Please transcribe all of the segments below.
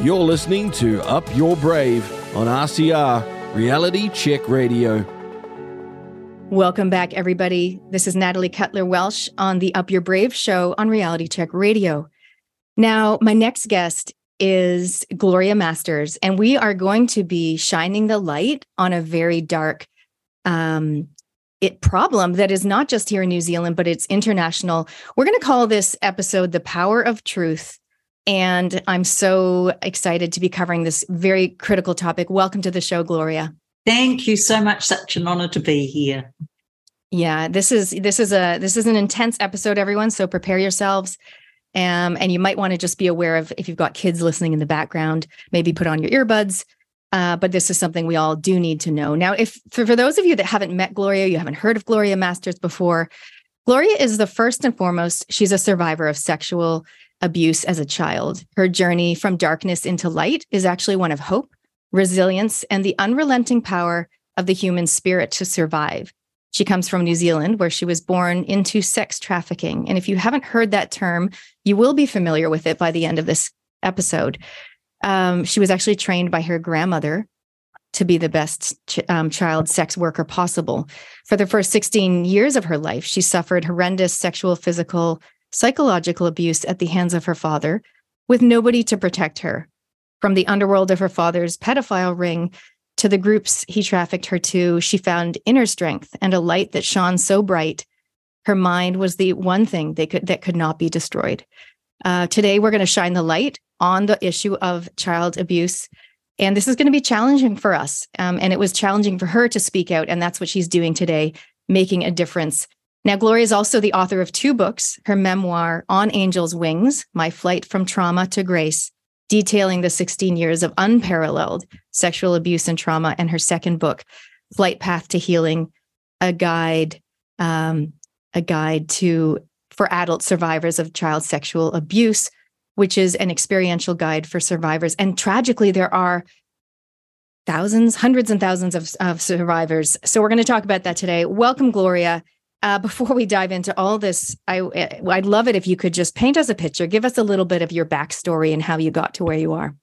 You're listening to Up Your Brave on RCR Reality Check Radio. Welcome back, everybody. This is Natalie Cutler Welsh on the Up Your Brave show on Reality Check Radio. Now, my next guest is Gloria Masters, and we are going to be shining the light on a very dark um, it problem that is not just here in New Zealand, but it's international. We're going to call this episode The Power of Truth and I'm so excited to be covering this very critical topic. Welcome to the show, Gloria. Thank you so much. Such an honor to be here. Yeah, this is this is a this is an intense episode, everyone. So prepare yourselves. Um, and you might want to just be aware of if you've got kids listening in the background, maybe put on your earbuds. Uh, but this is something we all do need to know. Now, if for, for those of you that haven't met Gloria, you haven't heard of Gloria Masters before, Gloria is the first and foremost, she's a survivor of sexual abuse as a child. Her journey from darkness into light is actually one of hope, resilience, and the unrelenting power of the human spirit to survive. She comes from New Zealand, where she was born into sex trafficking. And if you haven't heard that term, you will be familiar with it by the end of this episode. Um, she was actually trained by her grandmother to be the best ch- um, child sex worker possible. For the first 16 years of her life, she suffered horrendous sexual, physical, psychological abuse at the hands of her father, with nobody to protect her. From the underworld of her father's pedophile ring to the groups he trafficked her to, she found inner strength and a light that shone so bright. Her mind was the one thing they could, that could not be destroyed. Uh, today, we're going to shine the light on the issue of child abuse. And this is going to be challenging for us. Um, and it was challenging for her to speak out. And that's what she's doing today, making a difference now, Gloria is also the author of two books her memoir, On Angel's Wings My Flight from Trauma to Grace, detailing the 16 years of unparalleled sexual abuse and trauma, and her second book, Flight Path to Healing, a guide, um, a guide to for adult survivors of child sexual abuse, which is an experiential guide for survivors. And tragically, there are thousands, hundreds and thousands of, of survivors. So we're going to talk about that today. Welcome, Gloria. Uh, before we dive into all this, I eh, I'd love it if you could just paint us a picture, give us a little bit of your backstory and how you got to where you are.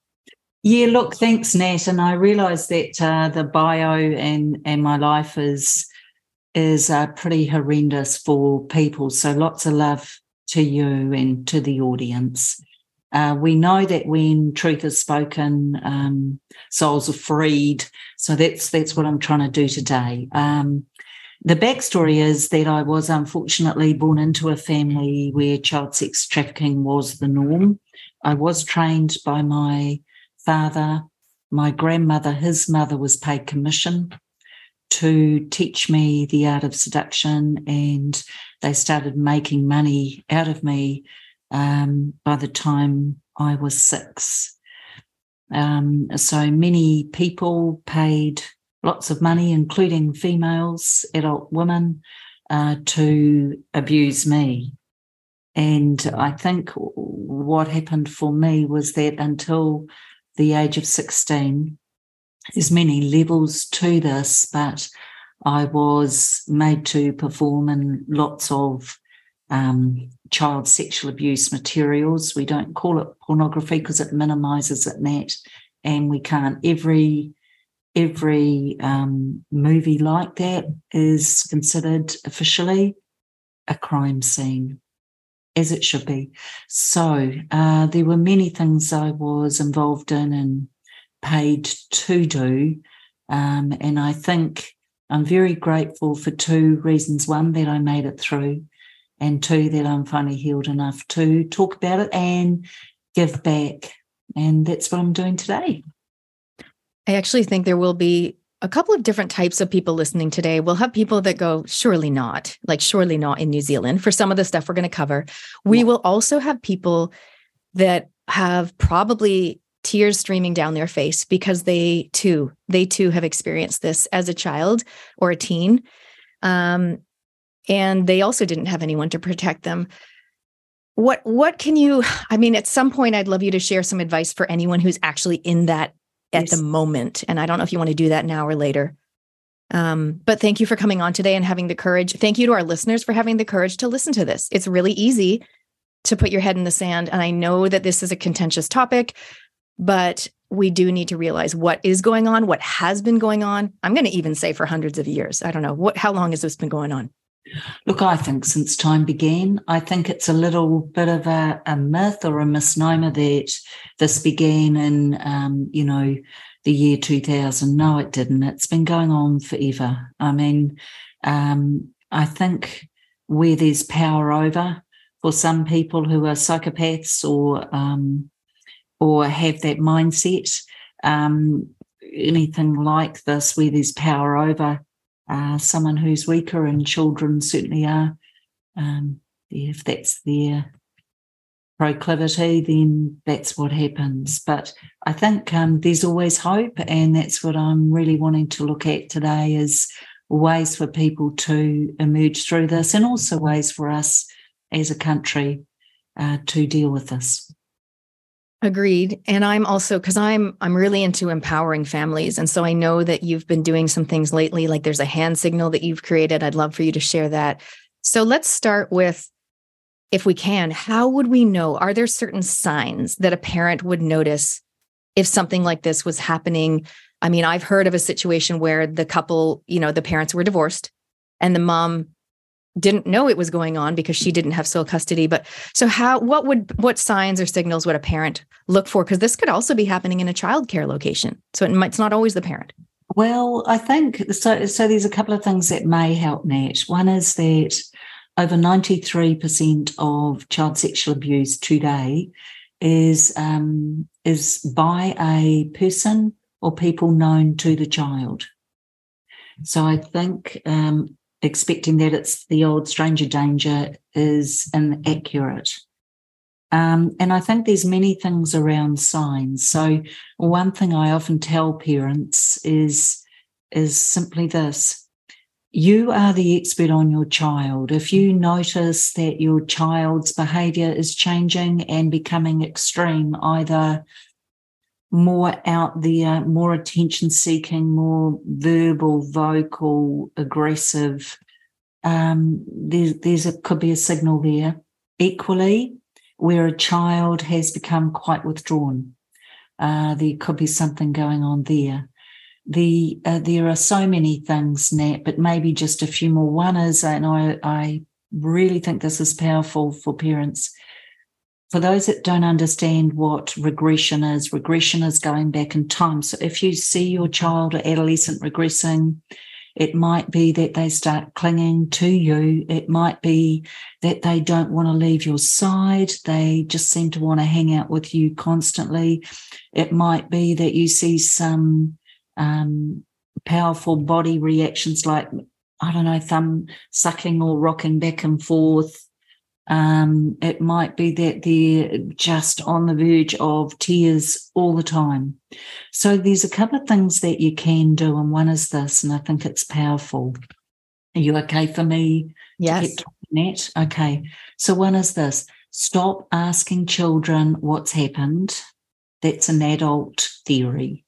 Yeah, look, thanks, Nat. And I realise that uh, the bio and and my life is is uh, pretty horrendous for people. So lots of love to you and to the audience. Uh, we know that when truth is spoken, um, souls are freed. So that's that's what I'm trying to do today. Um, the backstory is that I was unfortunately born into a family where child sex trafficking was the norm. I was trained by my father, my grandmother, his mother was paid commission to teach me the art of seduction, and they started making money out of me um, by the time I was six. Um, so many people paid lots of money, including females, adult women, uh, to abuse me. And I think what happened for me was that until the age of 16, there's many levels to this, but I was made to perform in lots of um, child sexual abuse materials. We don't call it pornography because it minimizes it, Nat, and we can't. Every every um, movie like that is considered officially a crime scene, as it should be. So uh, there were many things I was involved in and paid to do. Um, and I think I'm very grateful for two reasons. One, that I made it through, and two, that I'm finally healed enough to talk about it and give back. And that's what I'm doing today. I actually think there will be a couple of different types of people listening today. We'll have people that go, surely not, like, surely not in New Zealand for some of the stuff we're going to cover. We yeah. will also have people that have probably tears streaming down their face because they too, they too have experienced this as a child or a teen. Um, and they also didn't have anyone to protect them what what can you i mean at some point i'd love you to share some advice for anyone who's actually in that at the moment. And I don't know if you want to do that now or later. Um, but thank you for coming on today and having the courage. Thank you to our listeners for having the courage to listen to this. It's really easy to put your head in the sand. And I know that this is a contentious topic. but we do need to realize what is going on, what has been going on. I'm going to even say for hundreds of years. I don't know what how long has this been going on? Look, I think since time began, I think it's a little bit of a, a myth or a misnomer that this began in, um, you know, the year 2000. No, it didn't. It's been going on forever. I mean, um, I think where there's power over for some people who are psychopaths or um, or have that mindset, um, anything like this, where there's power over uh, someone who's weaker, and children certainly are. Um, if that's their proclivity, then that's what happens. But I think um, there's always hope, and that's what I'm really wanting to look at today is ways for people to emerge through this, and also ways for us as a country uh, to deal with this. Agreed. And I'm also cuz I'm I'm really into empowering families and so I know that you've been doing some things lately like there's a hand signal that you've created. I'd love for you to share that. So let's start with if we can, how would we know are there certain signs that a parent would notice if something like this was happening? I mean, I've heard of a situation where the couple, you know, the parents were divorced and the mom didn't know it was going on because she didn't have sole custody. But so how what would what signs or signals would a parent look for? Because this could also be happening in a child care location. So it might, it's not always the parent. Well i think so so there's a couple of things that may help nat one is that over 93% of child sexual abuse today is um, is by a person or people known to the child. So I think um, expecting that it's the old stranger danger is inaccurate. Um, and I think there's many things around signs. So one thing I often tell parents is is simply this: you are the expert on your child. If you notice that your child's behaviour is changing and becoming extreme, either more out there, more attention seeking, more verbal, vocal, aggressive. Um, there, there's a could be a signal there. Equally, where a child has become quite withdrawn, uh, there could be something going on there. The uh, there are so many things, Nat, but maybe just a few more. One is, and I I really think this is powerful for parents for those that don't understand what regression is, regression is going back in time. So if you see your child or adolescent regressing, it might be that they start clinging to you. It might be that they don't want to leave your side. They just seem to want to hang out with you constantly. It might be that you see some um, powerful body reactions like, I don't know, thumb sucking or rocking back and forth. Um, it might be that they're just on the verge of tears all the time. So there's a couple of things that you can do, and one is this, and I think it's powerful. Are you okay for me? Yes. Nat? Okay. So one is this: stop asking children what's happened. That's an adult theory.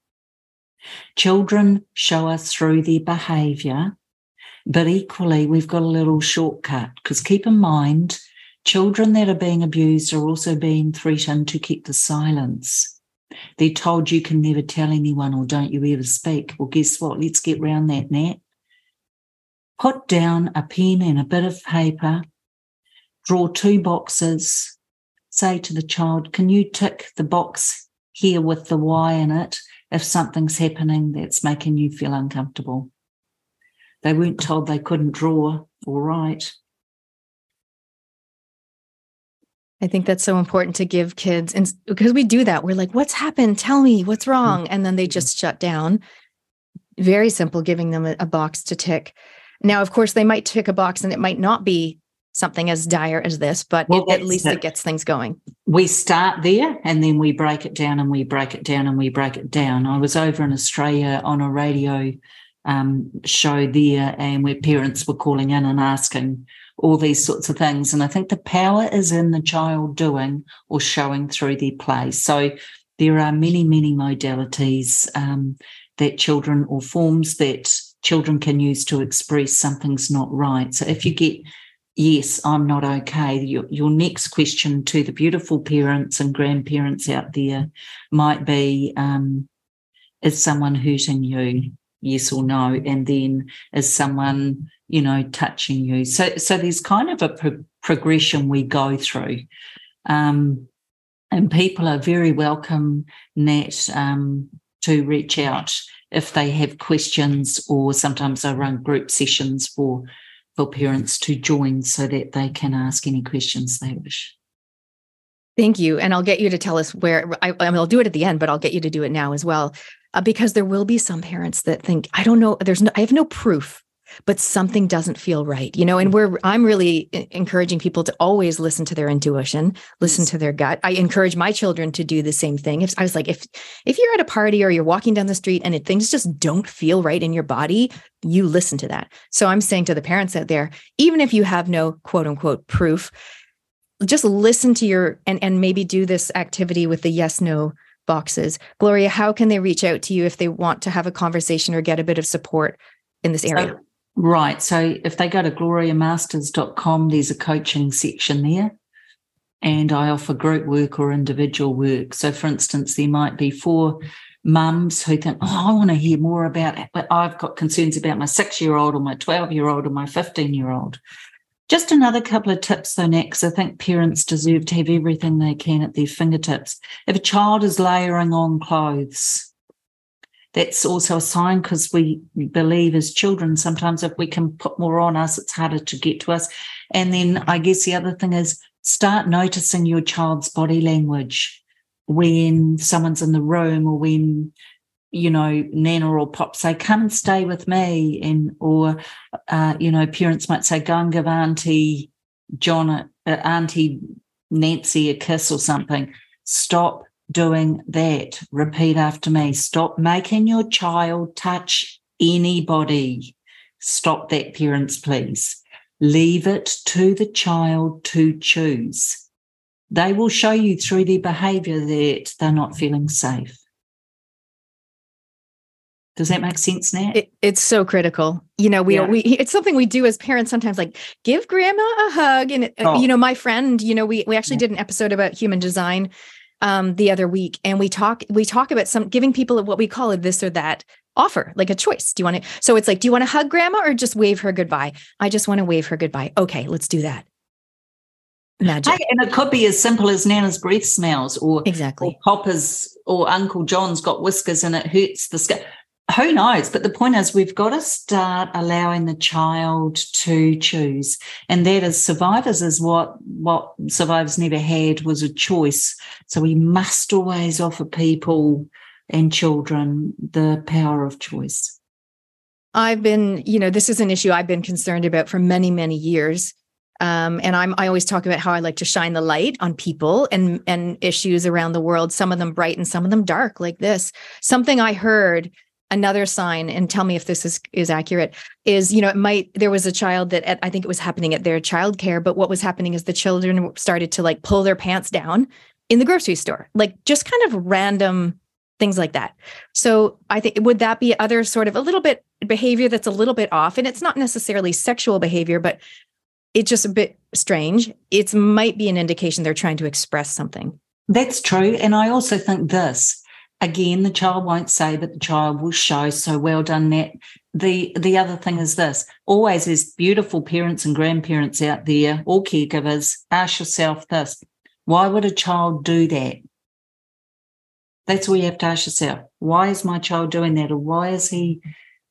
Children show us through their behavior, but equally, we've got a little shortcut because keep in mind Children that are being abused are also being threatened to keep the silence. They're told you can never tell anyone or don't you ever speak. Well, guess what? Let's get round that, Nat. Put down a pen and a bit of paper, draw two boxes, say to the child, Can you tick the box here with the Y in it if something's happening that's making you feel uncomfortable? They weren't told they couldn't draw or write. I think that's so important to give kids, and because we do that, we're like, "What's happened? Tell me what's mm-hmm. wrong," and then they just shut down. Very simple, giving them a, a box to tick. Now, of course, they might tick a box, and it might not be something as dire as this, but well, it, at least it. it gets things going. We start there, and then we break it down, and we break it down, and we break it down. I was over in Australia on a radio um, show there, and where parents were calling in and asking all these sorts of things. And I think the power is in the child doing or showing through their play. So there are many, many modalities um, that children or forms that children can use to express something's not right. So if you get yes, I'm not okay. Your, your next question to the beautiful parents and grandparents out there might be um, Is someone hurting you? Yes or no? And then is someone, you know, touching you? So, so there's kind of a pro- progression we go through. Um, and people are very welcome, Nat, um, to reach out if they have questions, or sometimes I run group sessions for for parents to join so that they can ask any questions they wish. Thank you. And I'll get you to tell us where I, I mean, I'll do it at the end, but I'll get you to do it now as well. Uh, because there will be some parents that think, I don't know, there's no, I have no proof but something doesn't feel right you know and we're i'm really encouraging people to always listen to their intuition listen to their gut. I encourage my children to do the same thing. If i was like if if you're at a party or you're walking down the street and it, things just don't feel right in your body you listen to that. So i'm saying to the parents out there even if you have no quote unquote proof just listen to your and and maybe do this activity with the yes no boxes. Gloria how can they reach out to you if they want to have a conversation or get a bit of support in this area Right. So if they go to gloriamasters.com, there's a coaching section there. And I offer group work or individual work. So, for instance, there might be four mums who think, oh, I want to hear more about it, but I've got concerns about my six year old or my 12 year old or my 15 year old. Just another couple of tips, though, next. I think parents deserve to have everything they can at their fingertips. If a child is layering on clothes, that's also a sign because we believe as children sometimes if we can put more on us it's harder to get to us. And then i guess the other thing is start noticing your child's body language when someone's in the room or when you know nana or pop say come and stay with me and or uh, you know parents might say go and give auntie john uh, auntie nancy a kiss or something. Stop doing that. Repeat after me. Stop making your child touch anybody. Stop that, parents, please. Leave it to the child to choose. They will show you through their behavior that they're not feeling safe. Does that make sense, Nat? It, it's so critical. You know, we yeah. we it's something we do as parents sometimes, like give grandma a hug. And uh, oh. you know, my friend, you know, we we actually yeah. did an episode about human design um, the other week, and we talk we talk about some giving people what we call a this or that offer, like a choice. Do you want to? So it's like, do you want to hug grandma or just wave her goodbye? I just want to wave her goodbye. Okay, let's do that. Magic. Hey, and it could be as simple as Nana's breath smells, or exactly, or Papa's or Uncle John's got whiskers and it hurts the skin who knows? But the point is, we've got to start allowing the child to choose, and that is survivors is what what survivors never had was a choice. So we must always offer people and children the power of choice. I've been, you know, this is an issue I've been concerned about for many, many years. Um, and I'm I always talk about how I like to shine the light on people and and issues around the world, some of them bright and some of them dark, like this. Something I heard another sign and tell me if this is is accurate is you know it might there was a child that at, i think it was happening at their childcare but what was happening is the children started to like pull their pants down in the grocery store like just kind of random things like that. So i think would that be other sort of a little bit behavior that's a little bit off? And it's not necessarily sexual behavior but it's just a bit strange. It might be an indication they're trying to express something. That's true and i also think this again the child won't say but the child will show. So well done that the the other thing is this. Always as beautiful parents and grandparents out there or caregivers. Ask yourself this. Why would a child do that? That's what you have to ask yourself. Why is my child doing that or why is he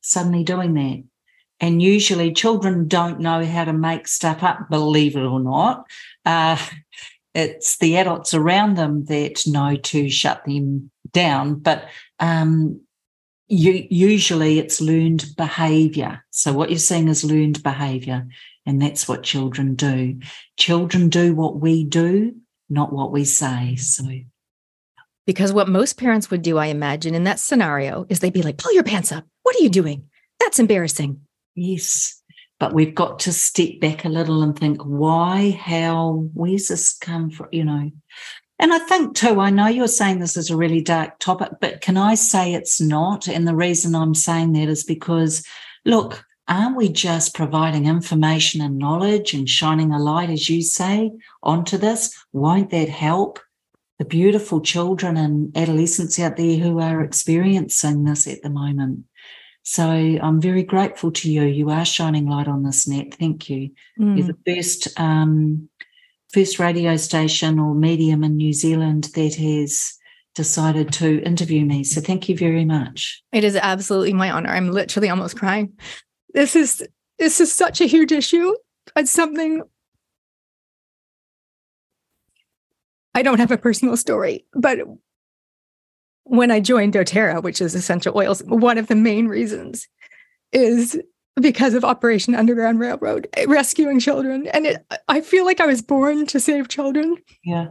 suddenly doing that? And usually children don't know how to make stuff up believe it or not. Uh, it's the adults around them that know to shut them down. But um, you, usually it's learned behavior. So what you're seeing is learned behavior. And that's what children do. Children do what we do, not what we say. So because what most parents would do, I imagine, in that scenario is they'd be like, pull your pants up. What are you doing? That's embarrassing. Yes. But we've got to step back a little and think, why, how, where's this come from? You know. And I think too, I know you're saying this is a really dark topic, but can I say it's not? And the reason I'm saying that is because, look, aren't we just providing information and knowledge and shining a light, as you say, onto this? Won't that help the beautiful children and adolescents out there who are experiencing this at the moment? So I'm very grateful to you. You are shining light on this Nat. Thank you. Mm. You're the first um, first radio station or medium in New Zealand that has decided to interview me. So thank you very much. It is absolutely my honor. I'm literally almost crying. This is this is such a huge issue. It's something I don't have a personal story, but when I joined doTERRA, which is essential oils, one of the main reasons is because of Operation Underground Railroad, rescuing children. And it, I feel like I was born to save children. Yeah.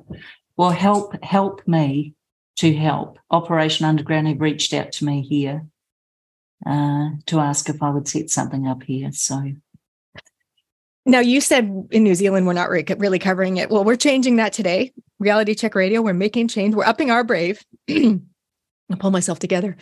Well, help help me to help. Operation Underground have reached out to me here uh, to ask if I would set something up here. So now you said in New Zealand we're not really covering it. Well, we're changing that today. Reality Check Radio, we're making change. We're upping our brave. I'll pull myself together.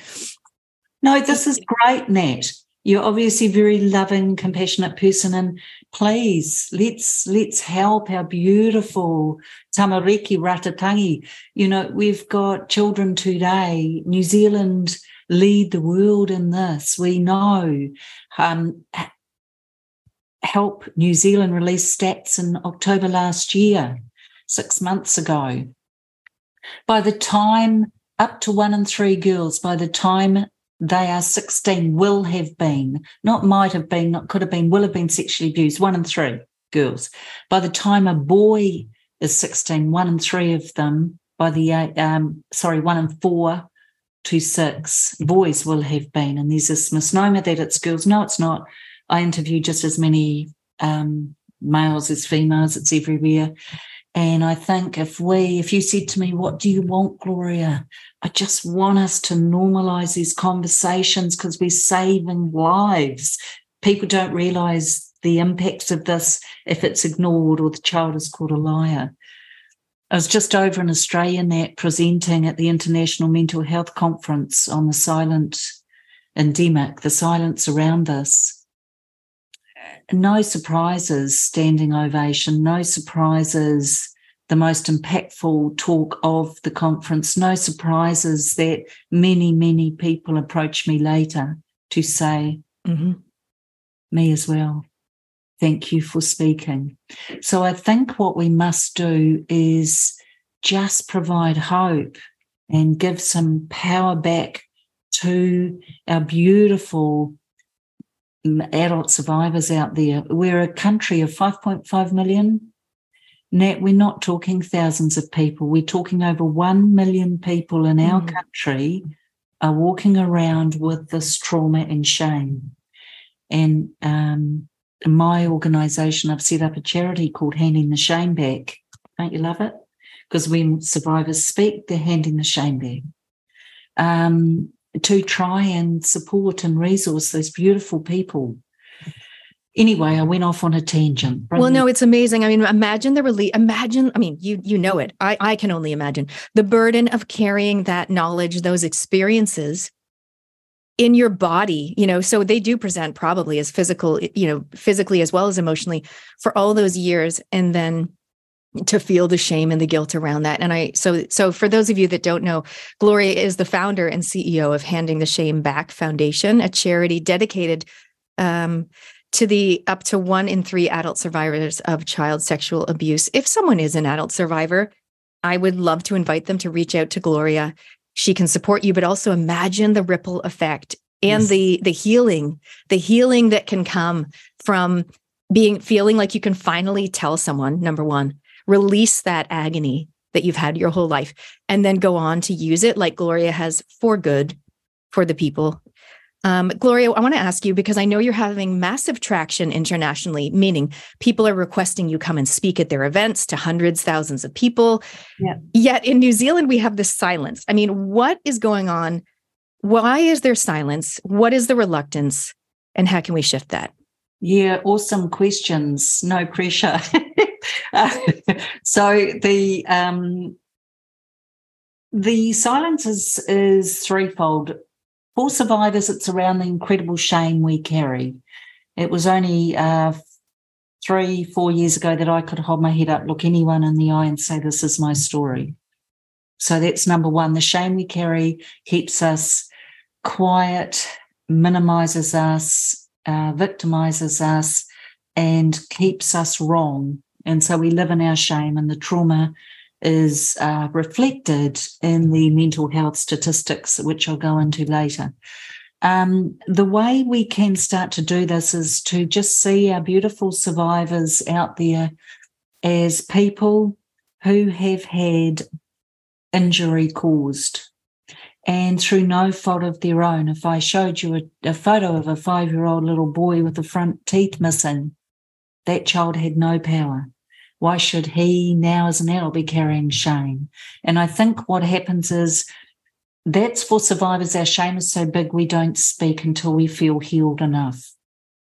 No, this is great, Nat. You're obviously a very loving, compassionate person, and please let's let's help our beautiful tamariki rangatahi. You know, we've got children today. New Zealand lead the world in this. We know. Um, help New Zealand release stats in October last year, six months ago. By the time up to one in three girls, by the time they are 16, will have been, not might have been, not could have been, will have been sexually abused, one in three girls. By the time a boy is 16, one in three of them, by the, um, sorry, one in four to six boys will have been. And there's this misnomer that it's girls. No, it's not. I interview just as many um, males as females, it's everywhere. And I think if we, if you said to me, what do you want, Gloria? I just want us to normalize these conversations because we're saving lives. People don't realize the impacts of this if it's ignored or the child is called a liar. I was just over in Australia, Nat, presenting at the International Mental Health Conference on the silent endemic, the silence around this no surprises, standing ovation, no surprises, the most impactful talk of the conference, no surprises that many, many people approach me later to say, mm-hmm. me as well. Thank you for speaking. So I think what we must do is just provide hope and give some power back to our beautiful adult survivors out there. We're a country of 5.5 million. Nat, we're not talking thousands of people. We're talking over 1 million people in our mm. country are walking around with this trauma and shame. And um, my organization, I've set up a charity called Handing the Shame Back. Don't you love it? Because when survivors speak, they're handing the shame back. Um, to try and support and resource those beautiful people. Anyway, I went off on a tangent. Well, no, it's amazing. I mean, imagine the relief. Imagine, I mean, you you know it. I I can only imagine the burden of carrying that knowledge, those experiences in your body you know so they do present probably as physical you know physically as well as emotionally for all those years and then to feel the shame and the guilt around that. And i so so for those of you that don't know gloria is the founder and ceo of handing the shame back foundation a charity dedicated um, to the up to one in three adult survivors of child sexual abuse. If someone is an adult survivor i would love to invite them to reach out to gloria. She can support you but also imagine the ripple effect and yes. the the healing the healing that can come from being feeling like you can finally tell someone number one release that agony that you've had your whole life and then go on to use it like Gloria has for good for the people. Um, Gloria, I want to ask you because I know you're having massive traction internationally, meaning people are requesting you come and speak at their events to hundreds, thousands of people. Yeah. Yet in New Zealand, we have this silence. I mean, what is going on? Why is there silence? What is the reluctance? And how can we shift that? Yeah, awesome questions. No pressure. so the um, the silence is is threefold. For survivors, it's around the incredible shame we carry. It was only uh, three, four years ago that I could hold my head up, look anyone in the eye, and say, This is my story. So that's number one. The shame we carry keeps us quiet, minimizes us, uh, victimizes us, and keeps us wrong. And so we live in our shame, and the trauma is uh, reflected in the mental health statistics, which I'll go into later. Um, the way we can start to do this is to just see our beautiful survivors out there as people who have had injury caused and through no fault of their own. If I showed you a, a photo of a five year old little boy with the front teeth missing, that child had no power. Why should he now, as an adult, be carrying shame? And I think what happens is that's for survivors. Our shame is so big, we don't speak until we feel healed enough.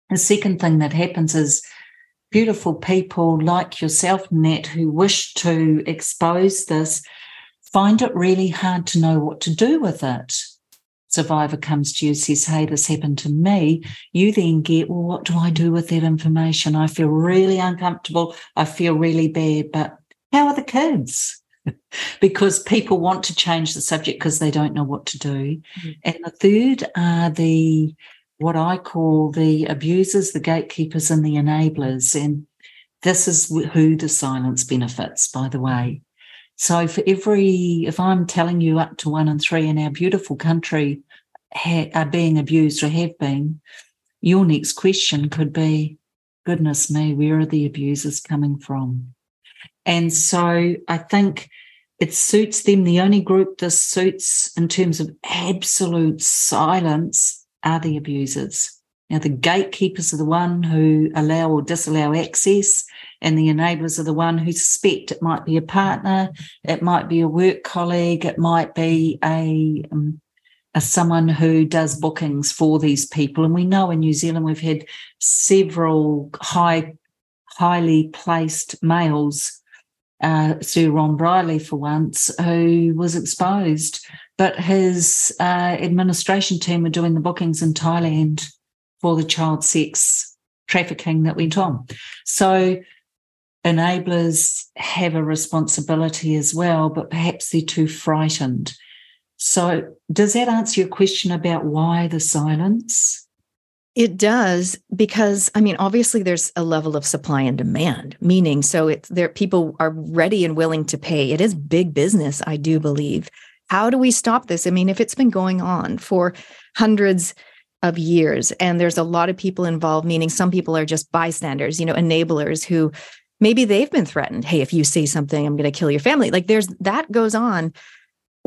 The second thing that happens is beautiful people like yourself, Nat, who wish to expose this, find it really hard to know what to do with it. Survivor comes to you, says, Hey, this happened to me. You then get, Well, what do I do with that information? I feel really uncomfortable. I feel really bad, but how are the kids? because people want to change the subject because they don't know what to do. Mm-hmm. And the third are the what I call the abusers, the gatekeepers, and the enablers. And this is who the silence benefits, by the way. So for every, if I'm telling you up to one in three in our beautiful country ha- are being abused or have been, your next question could be, goodness me, where are the abusers coming from? And so I think it suits them. The only group this suits in terms of absolute silence are the abusers. Now, the gatekeepers are the one who allow or disallow access, and the enablers are the one who suspect it might be a partner, it might be a work colleague, it might be a, um, a someone who does bookings for these people. And we know in New Zealand we've had several high, highly placed males uh, Sir Ron Brierley, for once, who was exposed, but his uh, administration team were doing the bookings in Thailand for the child sex trafficking that went on. So enablers have a responsibility as well, but perhaps they're too frightened. So, does that answer your question about why the silence? It does because I mean obviously there's a level of supply and demand meaning so it's there people are ready and willing to pay it is big business I do believe how do we stop this I mean if it's been going on for hundreds of years and there's a lot of people involved meaning some people are just bystanders you know enablers who maybe they've been threatened hey if you say something I'm going to kill your family like there's that goes on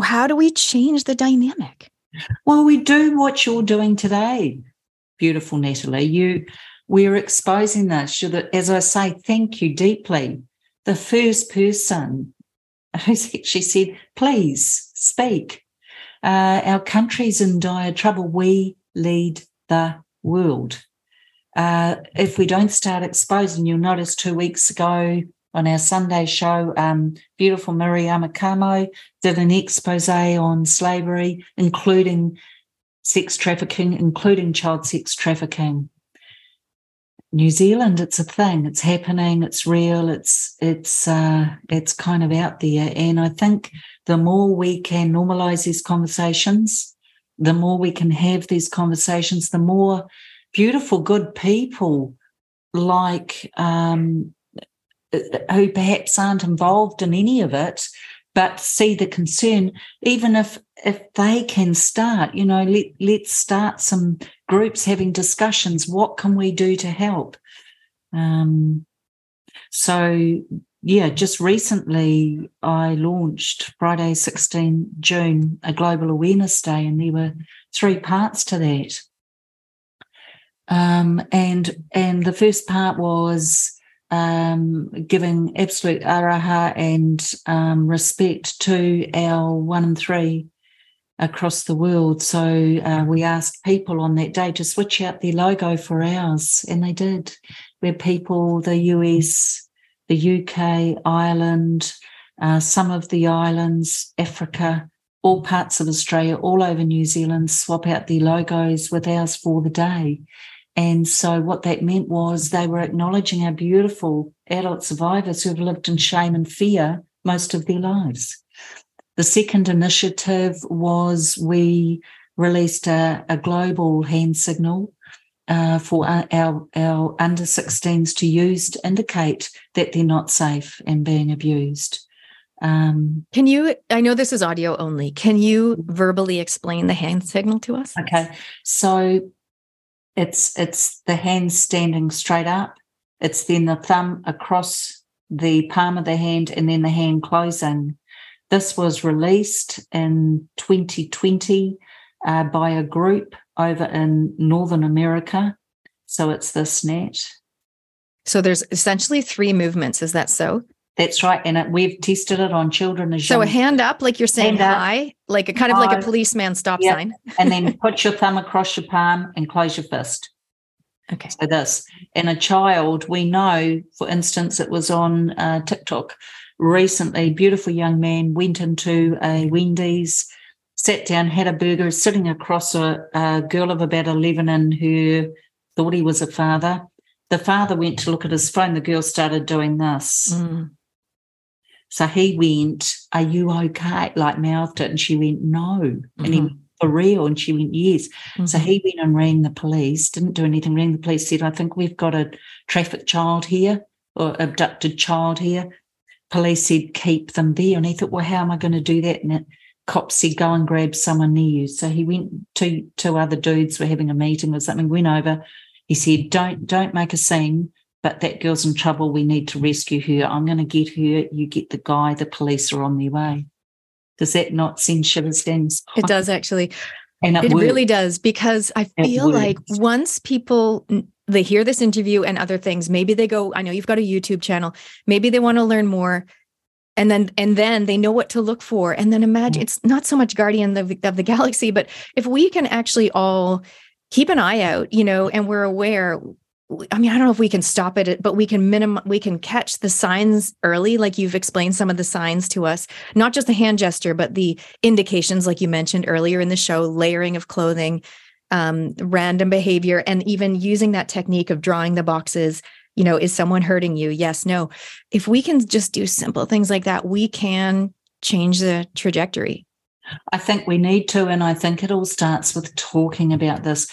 how do we change the dynamic well we do what you're doing today beautiful, Natalie. You, we're exposing this. As I say, thank you deeply. The first person who's actually said, please speak. Uh, our country's in dire trouble. We lead the world. Uh, if we don't start exposing, you'll notice two weeks ago on our Sunday show, um, beautiful Miriama Kamo did an expose on slavery, including sex trafficking, including child sex trafficking. New Zealand, it's a thing. It's happening. It's real. It's it's uh, it's kind of out there. And I think the more we can normalize these conversations, the more we can have these conversations, the more beautiful, good people like um, who perhaps aren't involved in any of it but see the concern even if if they can start you know let, let's start some groups having discussions. What can we do to help? Um, so yeah just recently i launched friday 16 june a global awareness day and there were three parts to that um, and and the first part was um, giving absolute aroha and um, respect to our one and three across the world. So uh, we asked people on that day to switch out their logo for ours, and they did. Where people, the US, the UK, Ireland, uh, some of the islands, Africa, all parts of Australia, all over New Zealand, swap out their logos with ours for the day. And so what that meant was they were acknowledging our beautiful adult survivors who have lived in shame and fear most of their lives. The second initiative was we released a, a global hand signal uh, for our, our under 16s to use to indicate that they're not safe and being abused. Um, Can you? I know this is audio only. Can you verbally explain the hand signal to us? Okay, so it's it's the hand standing straight up. It's then the thumb across the palm of the hand and then the hand closing. This was released in 2020 uh, by a group over in Northern America. So it's the net. So there's essentially three movements. Is that so? That's right. And it, we've tested it on children as well. So young. a hand up, like you're saying hi, like a kind of like a policeman stop yep. sign. and then put your thumb across your palm and close your fist. Okay. So this. And a child, we know, for instance, it was on uh, TikTok recently, beautiful young man went into a Wendy's, sat down, had a burger, sitting across a, a girl of about 11 and who thought he was a father. The father went to look at his phone. The girl started doing this. Mm. So he went, Are you okay? Like mouthed it. And she went, No. Mm-hmm. And he mm-hmm. for real? And she went, Yes. Mm-hmm. So he went and rang the police, didn't do anything, rang the police, said, I think we've got a trafficked child here or abducted child here. Police said, Keep them there. And he thought, Well, how am I going to do that? And it, cops said, Go and grab someone near you. So he went to two other dudes were having a meeting or something, went over. He said, Don't don't make a scene but that girl's in trouble. We need to rescue her. I'm going to get her. You get the guy. The police are on their way. Does that not send shivers down? It does actually. And it, it really does because I feel like once people they hear this interview and other things, maybe they go, I know you've got a YouTube channel, maybe they want to learn more. And then and then they know what to look for. And then imagine mm-hmm. it's not so much guardian of, of the galaxy, but if we can actually all keep an eye out, you know, and we're aware I mean, I don't know if we can stop it, but we can minimum, we can catch the signs early, like you've explained some of the signs to us, not just the hand gesture, but the indications, like you mentioned earlier in the show, layering of clothing, um, random behavior, and even using that technique of drawing the boxes. You know, is someone hurting you? Yes, no. If we can just do simple things like that, we can change the trajectory. I think we need to. And I think it all starts with talking about this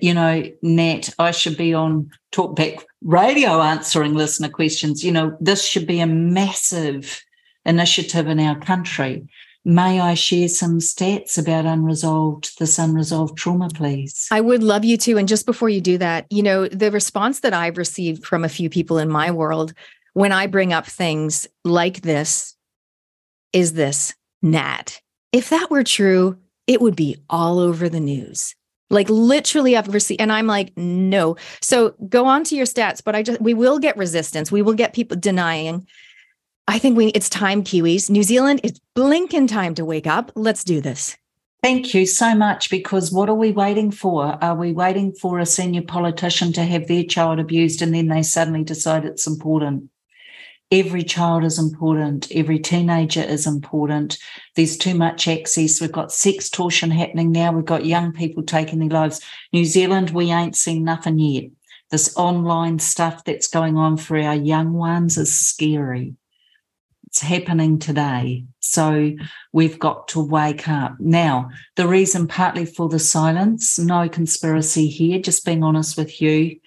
you know, Nat, I should be on Talkback Radio answering listener questions. You know, this should be a massive initiative in our country. May I share some stats about unresolved, this unresolved trauma, please? I would love you to. And just before you do that, you know, the response that I've received from a few people in my world when I bring up things like this is this Nat. If that were true, it would be all over the news. Like literally I've received, and I'm like, no. So go on to your stats, but I just, we will get resistance. We will get people denying. I think we, it's time, Kiwis. New Zealand, it's blinking time to wake up. Let's do this. Thank you so much. Because what are we waiting for? Are we waiting for a senior politician to have their child abused and then they suddenly decide it's important? Every child is important, every teenager is important. There's too much access. We've got sextortion happening now. We've got young people taking their lives. New Zealand, we ain't seen nothing yet. This online stuff that's going on for our young ones is scary. It's happening today. So we've got to wake up. Now, the reason partly for the silence, no conspiracy here, just being honest with you.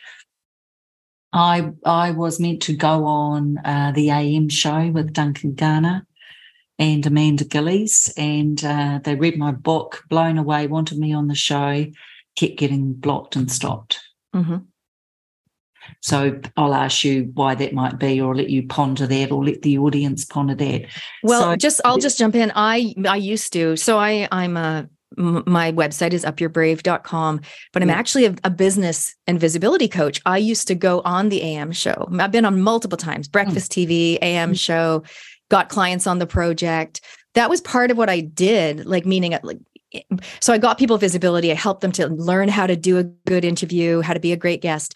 I I was meant to go on uh, the AM show with Duncan Garner and Amanda Gillies, and uh, they read my book, blown away, wanted me on the show, kept getting blocked and stopped. Mm-hmm. So I'll ask you why that might be, or let you ponder that, or let the audience ponder that. Well, so, just I'll just jump in. I I used to. So I I'm a my website is upyourbrave.com but i'm actually a, a, business and visibility coach. I used to go on the am show. I've been on multiple times hmm. breakfast mm. tv am mm. show got clients on the project. That was part of what i did like meaning like so i got people visibility. I helped them to learn how to do a good interview how to be a great guest.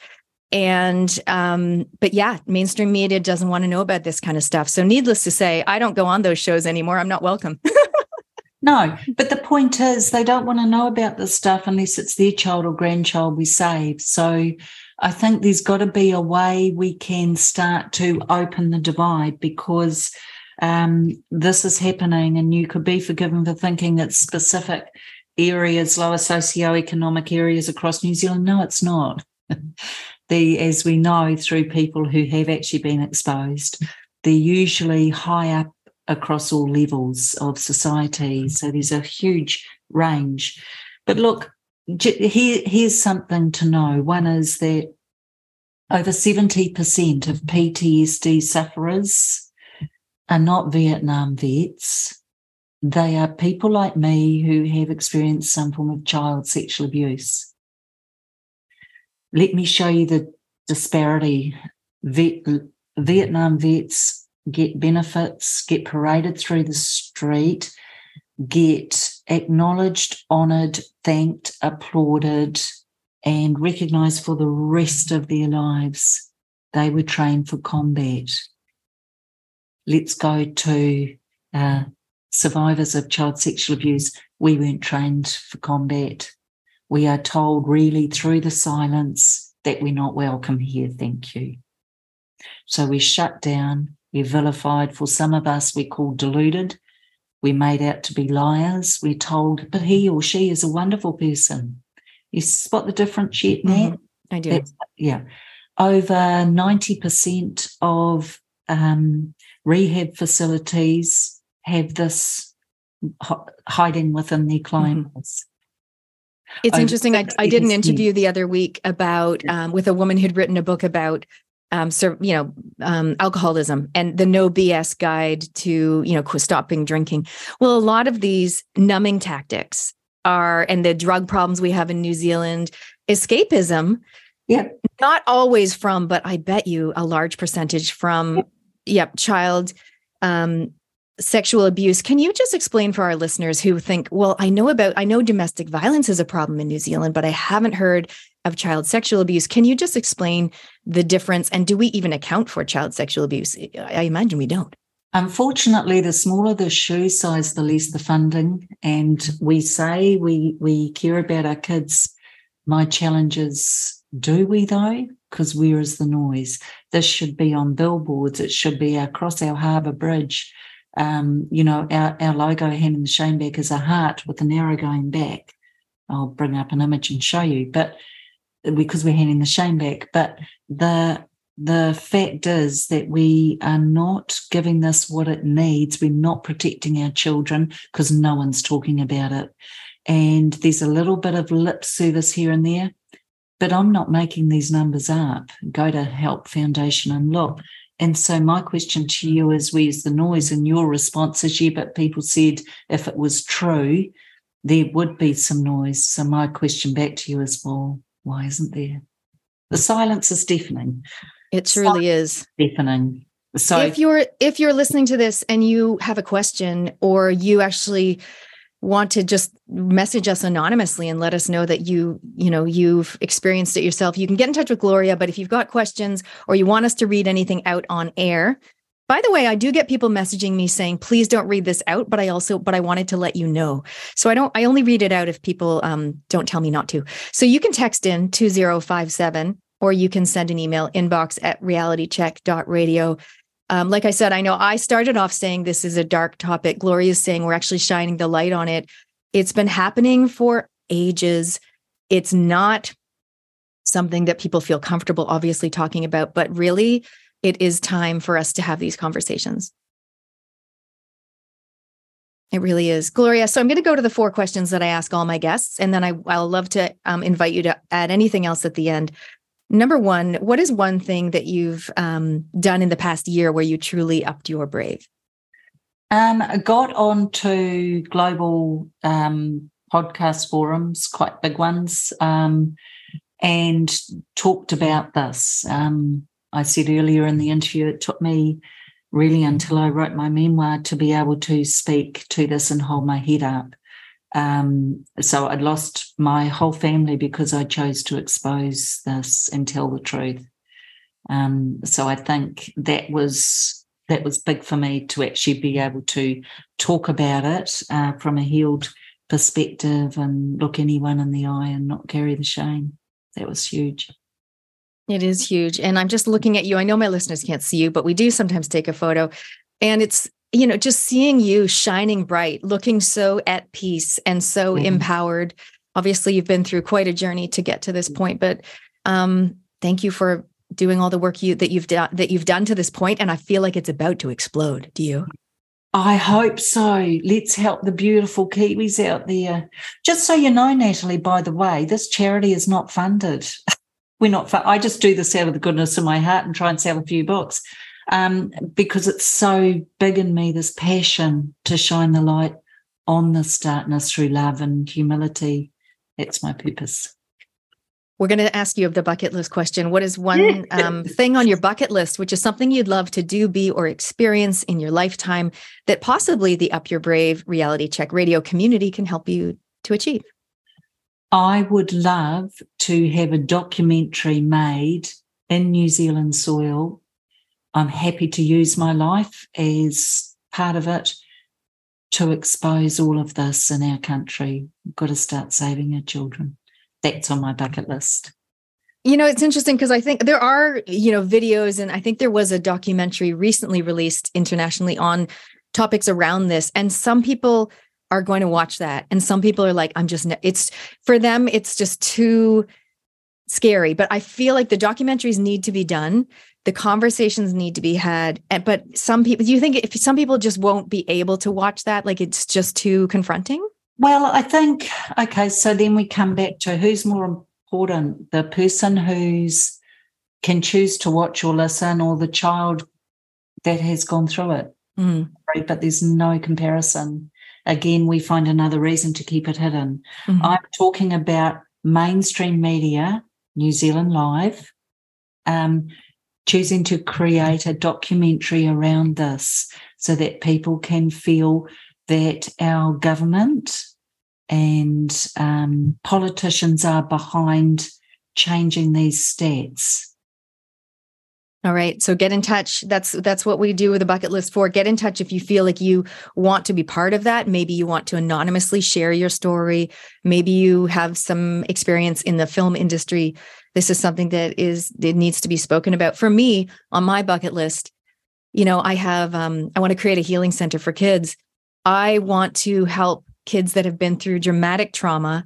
And um but yeah mainstream media doesn't want to know about this kind of stuff. So needless to say i don't go on those shows anymore. I'm not welcome No, but the point is they don't want to know about this stuff unless it's their child or grandchild we save. So I think there's got to be a way we can start to open the divide because um, this is happening, and you could be forgiven for thinking it's specific areas, lower socioeconomic areas across New Zealand. No, it's not. the as we know through people who have actually been exposed, they're usually high up across all levels of society. So there's a huge range. But look, here, here's something to know. One is that over 70% of PTSD sufferers are not Vietnam vets. They are people like me who have experienced some form of child sexual abuse. Let me show you the disparity. Vietnam vets get benefits, get paraded through the street, get acknowledged, honoured, thanked, applauded, and recognised for the rest of their lives. They were trained for combat. Let's go to uh, survivors of child sexual abuse. We weren't trained for combat. We are told really through the silence that we're not welcome here. Thank you. So we shut down, we're vilified. For some of us, we're called deluded. We're made out to be liars. We're told, but he or she is a wonderful person. You spot the difference yet, Nat? Mm-hmm. I do. That's, yeah. Over 90% of um, rehab facilities have this hiding within their clients. Mm-hmm. It's interesting. I, I did an interview the other week about um, with a woman who'd written a book about um, so, you know, um, alcoholism and the no BS guide to, you know, stopping drinking. Well, a lot of these numbing tactics are, and the drug problems we have in New Zealand, escapism. Yeah. Not always from, but I bet you a large percentage from, yep, yeah, child um, sexual abuse. Can you just explain for our listeners who think, well, I know about, I know domestic violence is a problem in New Zealand, but I haven't heard of child sexual abuse. Can you just explain the difference? And do we even account for child sexual abuse? I imagine we don't. Unfortunately, the smaller the shoe size, the less the funding. And we say we we care about our kids. My challenge is, do we though? Because where is the noise? This should be on billboards. It should be across our harbour bridge. Um, you know, our, our logo handing the shame back is a heart with an arrow going back. I'll bring up an image and show you. But because we're handing the shame back. But the the fact is that we are not giving this what it needs. We're not protecting our children because no one's talking about it. And there's a little bit of lip service here and there, but I'm not making these numbers up. Go to Help Foundation and look. And so my question to you is where's the noise? And your response is yeah, but people said if it was true, there would be some noise. So my question back to you is well, why isn't there? The silence is deafening. It truly is deafening. So if you're if you're listening to this and you have a question or you actually want to just message us anonymously and let us know that you you know you've experienced it yourself you can get in touch with gloria but if you've got questions or you want us to read anything out on air by the way, I do get people messaging me saying, please don't read this out, but I also, but I wanted to let you know. So I don't, I only read it out if people um, don't tell me not to. So you can text in 2057 or you can send an email inbox at realitycheck.radio. Um, like I said, I know I started off saying this is a dark topic. Gloria is saying we're actually shining the light on it. It's been happening for ages. It's not something that people feel comfortable, obviously, talking about, but really, it is time for us to have these conversations. It really is. Gloria, so I'm going to go to the four questions that I ask all my guests, and then I, I'll love to um, invite you to add anything else at the end. Number one, what is one thing that you've um, done in the past year where you truly upped your brave? Um, I got onto global um, podcast forums, quite big ones, um, and talked about this. Um, I said earlier in the interview, it took me really until I wrote my memoir to be able to speak to this and hold my head up. Um, so I'd lost my whole family because I chose to expose this and tell the truth. Um, so I think that was that was big for me to actually be able to talk about it uh, from a healed perspective and look anyone in the eye and not carry the shame. That was huge. It is huge. And I'm just looking at you. I know my listeners can't see you, but we do sometimes take a photo. And it's, you know, just seeing you shining bright, looking so at peace and so mm-hmm. empowered. Obviously, you've been through quite a journey to get to this point, but um, thank you for doing all the work you that you've done that you've done to this point. And I feel like it's about to explode. Do you? I hope so. Let's help the beautiful Kiwis out there. Just so you know, Natalie, by the way, this charity is not funded. We're not. I just do this out of the goodness of my heart and try and sell a few books um, because it's so big in me. This passion to shine the light on this darkness through love and humility. That's my purpose. We're going to ask you of the bucket list question. What is one um, thing on your bucket list, which is something you'd love to do, be, or experience in your lifetime that possibly the Up Your Brave reality check radio community can help you to achieve? I would love to have a documentary made in New Zealand soil. I'm happy to use my life as part of it to expose all of this in our country. We've got to start saving our children that's on my bucket list. You know, it's interesting because I think there are, you know, videos, and I think there was a documentary recently released internationally on topics around this. And some people are going to watch that. And some people are like, I'm just, it's for them, it's just too scary. But I feel like the documentaries need to be done. The conversations need to be had. But some people, do you think if some people just won't be able to watch that, like it's just too confronting? Well, I think, okay, so then we come back to who's more important the person who's can choose to watch or listen or the child that has gone through it. Mm. But there's no comparison. Again, we find another reason to keep it hidden. Mm-hmm. I'm talking about mainstream media, New Zealand Live, um, choosing to create a documentary around this so that people can feel that our government and um, politicians are behind changing these stats. All right. So get in touch. That's that's what we do with the bucket list for. Get in touch if you feel like you want to be part of that. Maybe you want to anonymously share your story. Maybe you have some experience in the film industry. This is something that is it needs to be spoken about. For me, on my bucket list, you know, I have um, I want to create a healing center for kids I want to help kids that have been through dramatic trauma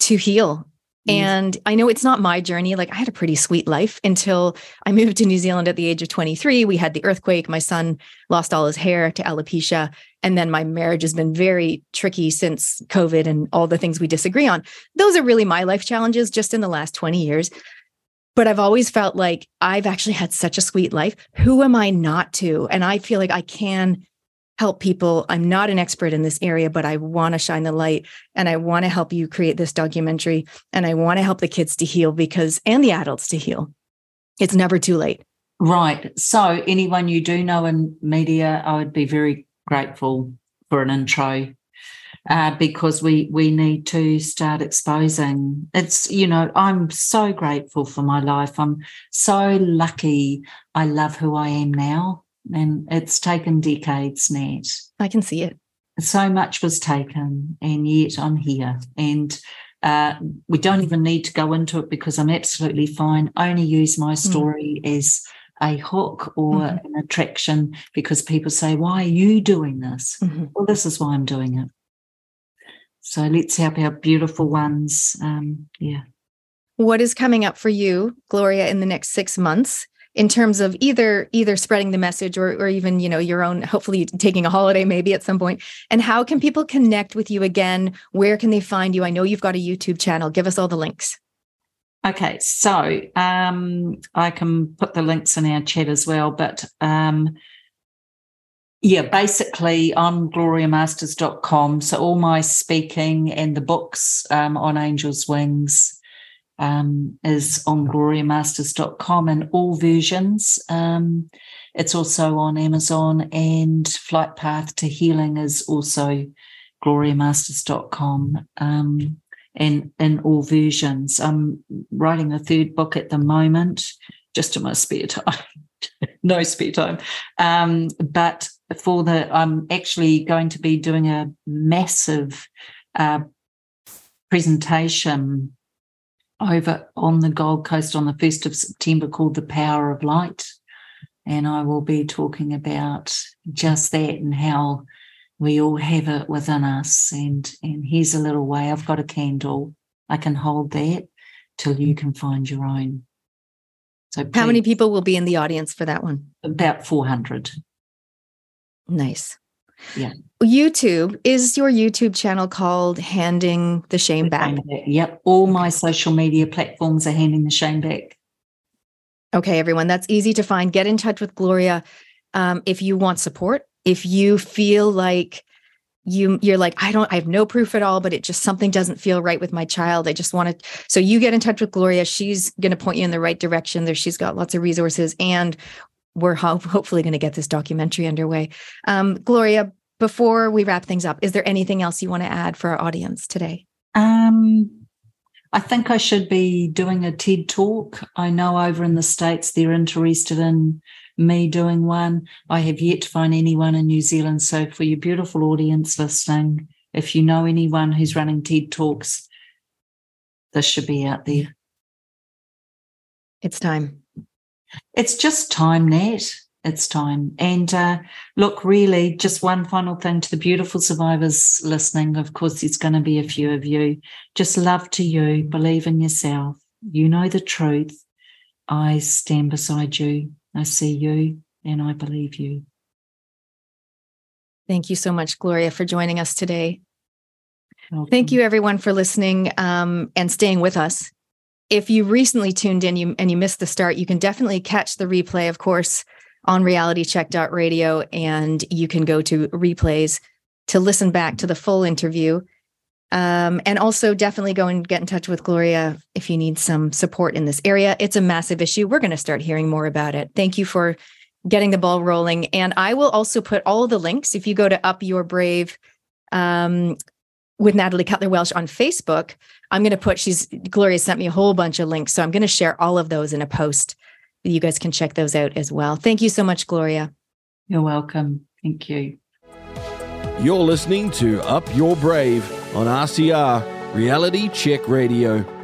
to heal. Mm. And I know it's not my journey. Like I had a pretty sweet life until I moved to New Zealand at the age of 23. We had the earthquake. My son lost all his hair to alopecia. And then my marriage has been very tricky since COVID and all the things we disagree on. Those are really my life challenges just in the last 20 years. But I've always felt like I've actually had such a sweet life. Who am I not to? And I feel like I can help people. I'm not an expert in this area, but I want to shine the light and I want to help you create this documentary and I want to help the kids to heal because, and the adults to heal. It's never too late. Right. So, anyone you do know in media, I would be very grateful for an intro uh, because we we need to start exposing. It's you know I'm so grateful for my life. I'm so lucky. I love who I am now and it's taken decades, Nat. I can see it. So much was taken, and yet I'm here. And uh, we don't even need to go into it because I'm absolutely fine. Only use my mm. story mm. as a hook or mm-hmm. an attraction because people say, Why are you doing this? Mm-hmm. Well, this is why I'm doing it. So let's help our beautiful ones. Um, yeah. What is coming up for you, Gloria, in the next six months? In terms of either either spreading the message or or even you know your own hopefully taking a holiday maybe at some point. And how can people connect with you again? Where can they find you? I know you've got a youtube channel. Give us all the links. Okay so um i can put the links in our chat as well but um yeah, basically, I'm gloriamasters.com. So all my speaking and the books um, on Angels Wings um, is on gloriamasters.com and all versions. Um, it's also on Amazon and Flight Path to Healing is also gloriamasters.com um, and in all versions. I'm writing a third book at the moment, just in my spare time. no spare time. Um, but for the, I'm actually going to be doing a massive uh, presentation over on the Gold Coast on the 1st of September called The Power of Light. And I will be talking about just that and how we all have it within us. And, and here's a little way I've got a candle. I can hold that till you can find your own. So, how many people will be in the audience for that one? About 400. Nice. Yeah. YouTube is your YouTube channel called Handing the Shame Back. Yep. All my social media platforms are handing the shame back. Okay, everyone, that's easy to find. Get in touch with Gloria um, if you want support. If you feel like you you're like I don't I have no proof at all, but it just something doesn't feel right with my child. I just want to. So you get in touch with Gloria. She's going to point you in the right direction. There, she's got lots of resources, and we're ho- hopefully going to get this documentary underway. Um, Gloria, before we wrap things up, is there anything else you want to add for our audience today? Um, I think I should be doing a TED talk. I know over in the States they're interested in me doing one. I have yet to find anyone in New Zealand. So, for your beautiful audience listening, if you know anyone who's running TED Talks, this should be out there. It's time. It's just time, Nat it's time. And uh, look, really, just one final thing to the beautiful survivors listening. Of course, there's going to be a few of you. Just love to you, believe in yourself. You know the truth. I stand beside you. I see you and I believe you. Thank you so much, Gloria, for joining us today. Welcome. Thank you, everyone, for listening um, and staying with us. If you recently tuned in and you missed the start, you can definitely catch the replay, of course, on realitycheck.radio and you can go to replays to listen back to the full interview. Um, and also definitely go and get in touch with Gloria if you need some support in this area. It's a massive issue. We're going to start hearing more about it. Thank you for getting the ball rolling. And I will also put all the links if you go to Up Your Brave um, with Natalie Cutler Welsh on Facebook. I'm going to put, she's, Gloria sent me a whole bunch of links. So I'm going to share all of those in a post you guys can check those out as well. Thank you so much, Gloria. You're welcome. Thank you. You're listening to Up Your Brave on RCR Reality Check Radio.